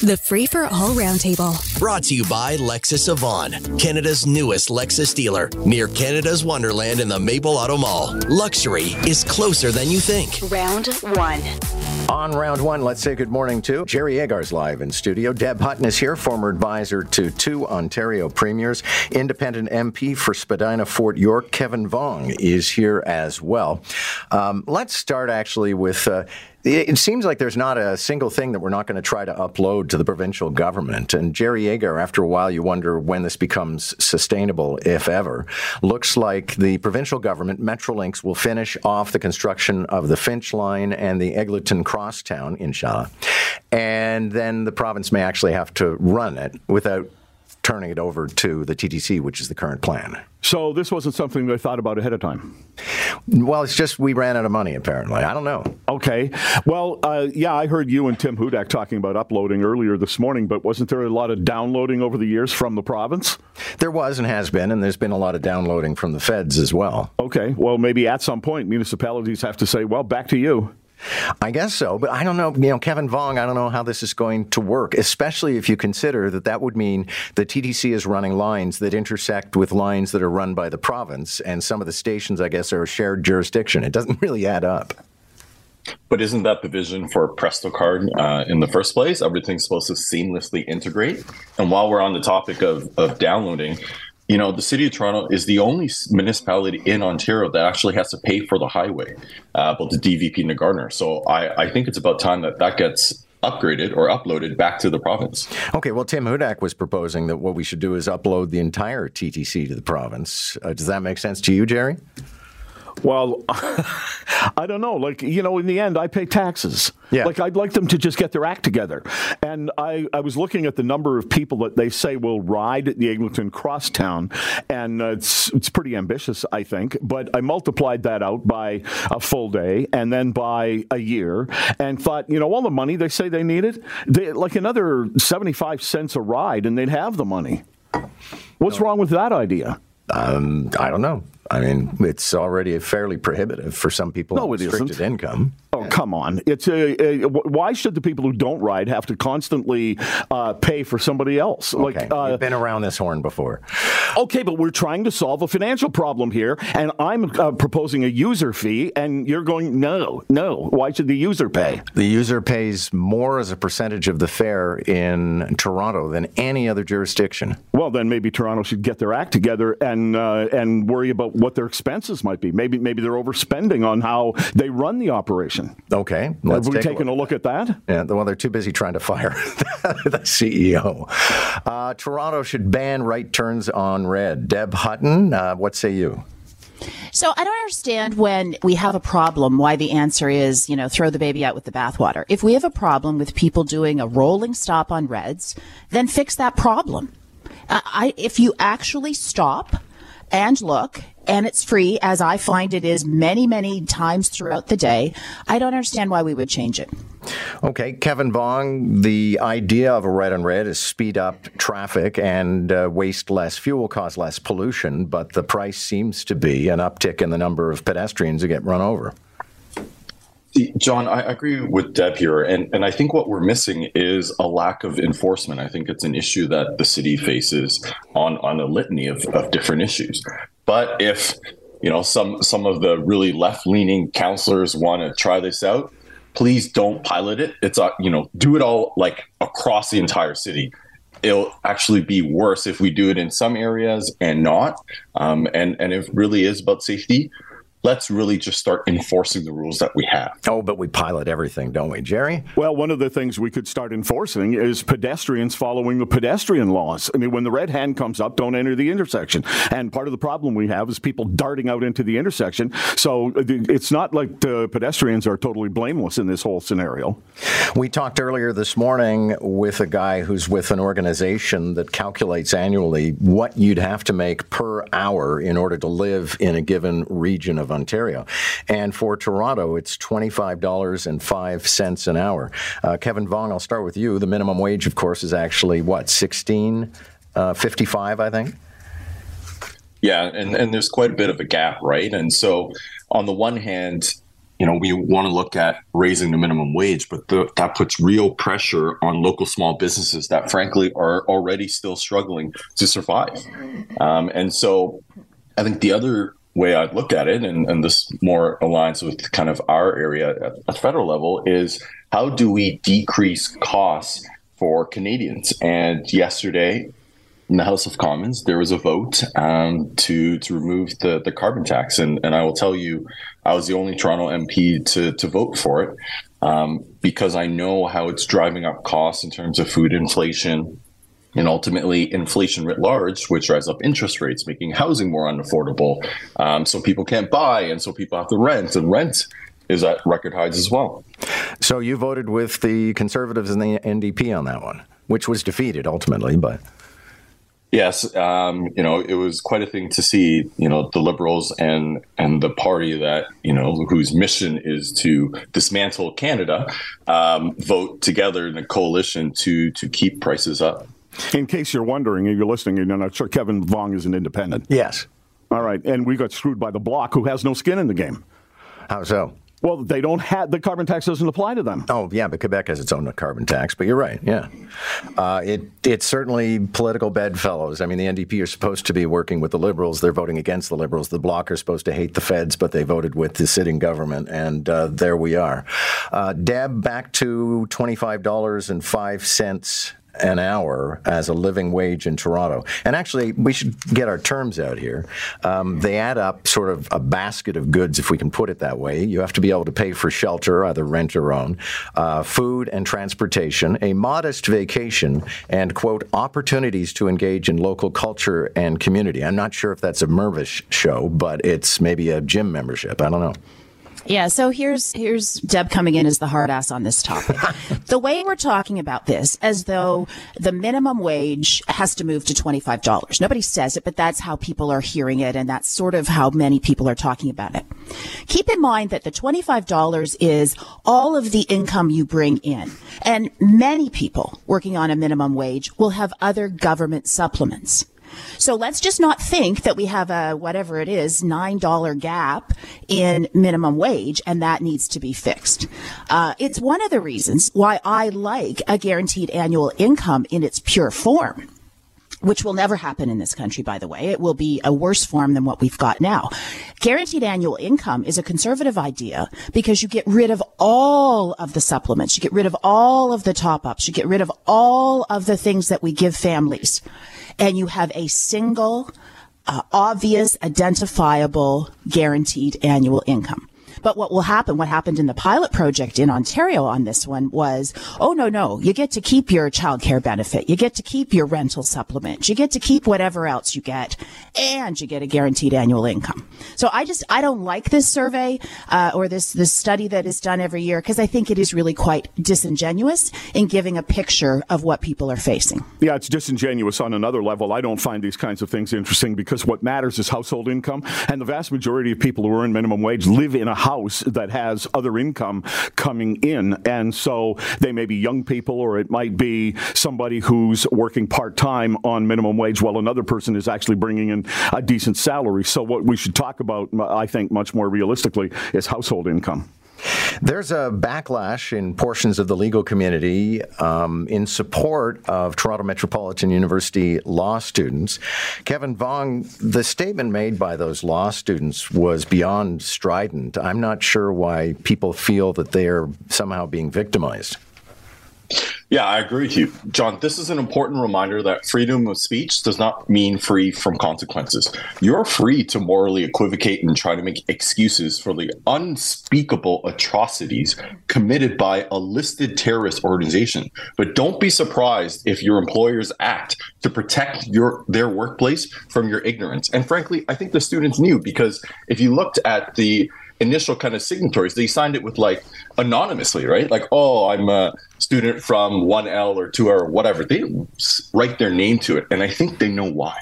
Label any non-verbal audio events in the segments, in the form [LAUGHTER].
The Free for All Roundtable. Brought to you by Lexus Vaughan, Canada's newest Lexus dealer, near Canada's Wonderland in the Maple Auto Mall. Luxury is closer than you think. Round one. On round one, let's say good morning to Jerry Agar's live in studio. Deb Hutton is here, former advisor to two Ontario premiers. Independent MP for Spadina Fort York, Kevin Vuong, is here as well. Um, let's start actually with. Uh, it seems like there's not a single thing that we're not going to try to upload to the provincial government. And Jerry Agar, after a while, you wonder when this becomes sustainable, if ever. Looks like the provincial government, Metrolinx, will finish off the construction of the Finch line and the Eglinton Crosstown, inshallah. And then the province may actually have to run it without turning it over to the TTC, which is the current plan. So this wasn't something they thought about ahead of time. Well, it's just we ran out of money. Apparently, I don't know. Okay. Well, uh, yeah, I heard you and Tim Hudak talking about uploading earlier this morning, but wasn't there a lot of downloading over the years from the province? There was and has been, and there's been a lot of downloading from the feds as well. Okay. Well, maybe at some point municipalities have to say, "Well, back to you." I guess so, but I don't know. You know, Kevin Vuong, I don't know how this is going to work, especially if you consider that that would mean the TTC is running lines that intersect with lines that are run by the province, and some of the stations, I guess, are a shared jurisdiction. It doesn't [LAUGHS] really add up. But isn't that the vision for Presto Card uh, in the first place? Everything's supposed to seamlessly integrate. And while we're on the topic of, of downloading, you know, the city of Toronto is the only municipality in Ontario that actually has to pay for the highway, uh, but the DVP and the Gardiner. So I, I think it's about time that that gets upgraded or uploaded back to the province. Okay, well, Tim Hudak was proposing that what we should do is upload the entire TTC to the province. Uh, does that make sense to you, Jerry? Well, [LAUGHS] I don't know. Like, you know, in the end, I pay taxes. Yeah. Like, I'd like them to just get their act together. And I, I was looking at the number of people that they say will ride at the Eglinton Crosstown, and uh, it's, it's pretty ambitious, I think. But I multiplied that out by a full day and then by a year and thought, you know, all the money they say they needed, they, like another 75 cents a ride, and they'd have the money. What's no. wrong with that idea? Um, I don't know. I mean, it's already fairly prohibitive for some people no, with restricted isn't. income. Oh, come on! It's a, a, why should the people who don't ride have to constantly uh, pay for somebody else? Okay. Like, uh, you've been around this horn before. Okay, but we're trying to solve a financial problem here, and I'm uh, proposing a user fee, and you're going no, no. Why should the user pay? The user pays more as a percentage of the fare in Toronto than any other jurisdiction. Well, then maybe Toronto should get their act together and uh, and worry about what their expenses might be. Maybe maybe they're overspending on how they run the operation. Okay. Let's Have we taken a look. a look. at that? Yeah, well, they're too busy trying to fire [LAUGHS] the CEO. Uh, Toronto should ban right turns on red. Deb Hutton, uh, what say you? So I don't understand when we have a problem why the answer is, you know, throw the baby out with the bathwater. If we have a problem with people doing a rolling stop on reds, then fix that problem. Uh, I, if you actually stop and look and it's free as I find it is many, many times throughout the day. I don't understand why we would change it. Okay, Kevin Vuong, the idea of a red on red is speed up traffic and uh, waste less fuel, cause less pollution, but the price seems to be an uptick in the number of pedestrians who get run over. John, I agree with Deb here. And, and I think what we're missing is a lack of enforcement. I think it's an issue that the city faces on, on a litany of, of different issues. But if you know some some of the really left leaning councilors want to try this out, please don't pilot it. It's a you know do it all like across the entire city. It'll actually be worse if we do it in some areas and not. Um, and and it really is about safety let's really just start enforcing the rules that we have. Oh, but we pilot everything, don't we, Jerry? Well, one of the things we could start enforcing is pedestrians following the pedestrian laws. I mean, when the red hand comes up, don't enter the intersection. And part of the problem we have is people darting out into the intersection. So uh, it's not like the pedestrians are totally blameless in this whole scenario. We talked earlier this morning with a guy who's with an organization that calculates annually what you'd have to make per hour in order to live in a given region of of Ontario. And for Toronto, it's $25.05 an hour. Uh, Kevin Vuong, I'll start with you. The minimum wage, of course, is actually what, 16 uh, 55, I think? Yeah, and, and there's quite a bit of a gap, right? And so, on the one hand, you know, we want to look at raising the minimum wage, but the, that puts real pressure on local small businesses that, frankly, are already still struggling to survive. Um, and so, I think the other way I'd look at it, and, and this more aligns with kind of our area at a federal level, is how do we decrease costs for Canadians? And yesterday, in the House of Commons, there was a vote um, to to remove the, the carbon tax, and and I will tell you, I was the only Toronto MP to to vote for it um, because I know how it's driving up costs in terms of food inflation, and ultimately inflation writ large, which drives up interest rates, making housing more unaffordable. Um, so people can't buy, and so people have to rent, and rent is at record highs as well. So you voted with the Conservatives and the NDP on that one, which was defeated ultimately, but. Yes, um, you know it was quite a thing to see. You know the Liberals and and the party that you know whose mission is to dismantle Canada um, vote together in a coalition to to keep prices up. In case you're wondering, if you're listening, and I'm sure Kevin Vuong is an independent. Yes. All right, and we got screwed by the Bloc, who has no skin in the game. How so? Well, they don't have the carbon tax doesn't apply to them. Oh yeah, but Quebec has its own carbon tax. But you're right. Yeah, uh, it it's certainly political bedfellows. I mean, the NDP are supposed to be working with the Liberals. They're voting against the Liberals. The Bloc are supposed to hate the Feds, but they voted with the sitting government, and uh, there we are. Uh, Deb, back to twenty five dollars and five cents an hour as a living wage in Toronto. And actually, we should get our terms out here. Um, they add up sort of a basket of goods, if we can put it that way. You have to be able to pay for shelter, either rent or own, uh, food and transportation, a modest vacation, and, quote, opportunities to engage in local culture and community. I'm not sure if that's a Mirvish show, but it's maybe a gym membership. I don't know. Yeah, so here's here's Deb coming in as the hard ass on this topic. [LAUGHS] the way we're talking about this as though the minimum wage has to move to $25. Nobody says it, but that's how people are hearing it and that's sort of how many people are talking about it. Keep in mind that the $25 is all of the income you bring in. And many people working on a minimum wage will have other government supplements. So let's just not think that we have a whatever it is nine dollar gap in minimum wage and that needs to be fixed. Uh, it's one of the reasons why I like a guaranteed annual income in its pure form which will never happen in this country, by the way. It will be a worse form than what we've got now. Guaranteed annual income is a conservative idea because you get rid of all of the supplements. You get rid of all of the top ups. You get rid of all of the things that we give families and you have a single, uh, obvious, identifiable, guaranteed annual income. But what will happen, what happened in the pilot project in Ontario on this one was, oh, no, no, you get to keep your child care benefit. You get to keep your rental supplement. You get to keep whatever else you get and you get a guaranteed annual income. So I just, I don't like this survey, uh, or this, this study that is done every year because I think it is really quite disingenuous in giving a picture of what people are facing. Yeah, it's disingenuous on another level. I don't find these kinds of things interesting because what matters is household income and the vast majority of people who earn minimum wage live in a house that has other income coming in. And so they may be young people or it might be somebody who's working part time on minimum wage while another person is actually bringing in a decent salary. So what we should talk about, I think, much more realistically, is household income. There's a backlash in portions of the legal community um, in support of Toronto Metropolitan University law students. Kevin Vuong, the statement made by those law students was beyond strident. I'm not sure why people feel that they are somehow being victimized. Yeah, I agree with you. John, this is an important reminder that freedom of speech does not mean free from consequences. You're free to morally equivocate and try to make excuses for the unspeakable atrocities committed by a listed terrorist organization. But don't be surprised if your employers act to protect your their workplace from your ignorance. And frankly, I think the students knew because if you looked at the initial kind of signatories, they signed it with like anonymously, right? Like, oh, I'm a student from 1L or 2L or whatever. They write their name to it. And I think they know why.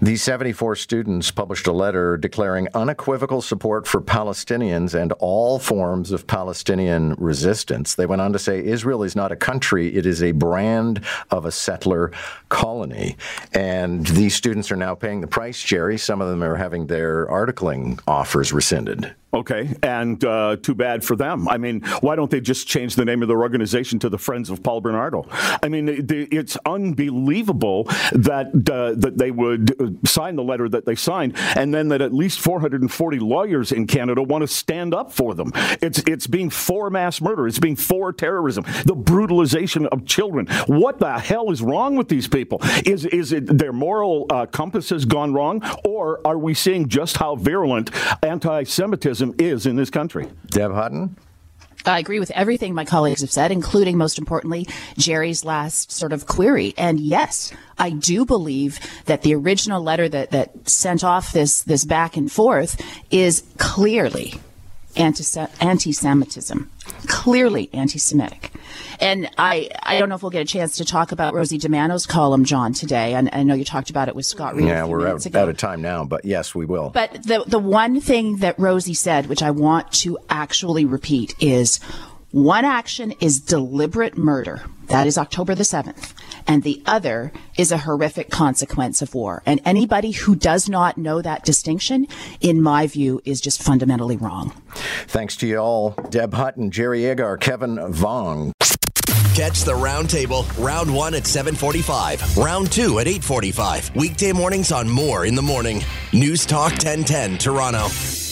These 74 students published a letter declaring unequivocal support for Palestinians and all forms of Palestinian resistance. They went on to say Israel is not a country, it is a brand of a settler colony. And these students are now paying the price, Jerry. Some of them are having their articling offers rescinded. Okay, and uh, too bad for them. I mean, why don't they just change the name of their organization to the Friends of Paul Bernardo? I mean, it's unbelievable that uh, that they would uh, sign the letter that they signed, and then that at least 440 lawyers in Canada want to stand up for them. It's it's being for mass murder. It's being for terrorism. The brutalization of children. What the hell is wrong with these people? Is is it their moral uh, compass has gone wrong, or are we seeing just how virulent anti-Semitism? Is in this country. Deb Hutton? I agree with everything my colleagues have said, including, most importantly, Jerry's last sort of query. And yes, I do believe that the original letter that, that sent off this, this back and forth is clearly anti Semitism, clearly anti Semitic. And I, I don't know if we'll get a chance to talk about Rosie DiManno's column, John, today. And I know you talked about it with Scott Reid. Yeah, we're out, out, of time now, but yes, we will. But the, the one thing that Rosie said, which I want to actually repeat, is one action is deliberate murder. That is October the 7th. And the other is a horrific consequence of war. And anybody who does not know that distinction, in my view, is just fundamentally wrong. Thanks to you all. Deb Hutton, Jerry Agar, Kevin Vuong. Catch the roundtable, round one at 745, round two at 845. Weekday mornings on Moore in the Morning. News Talk 1010, Toronto.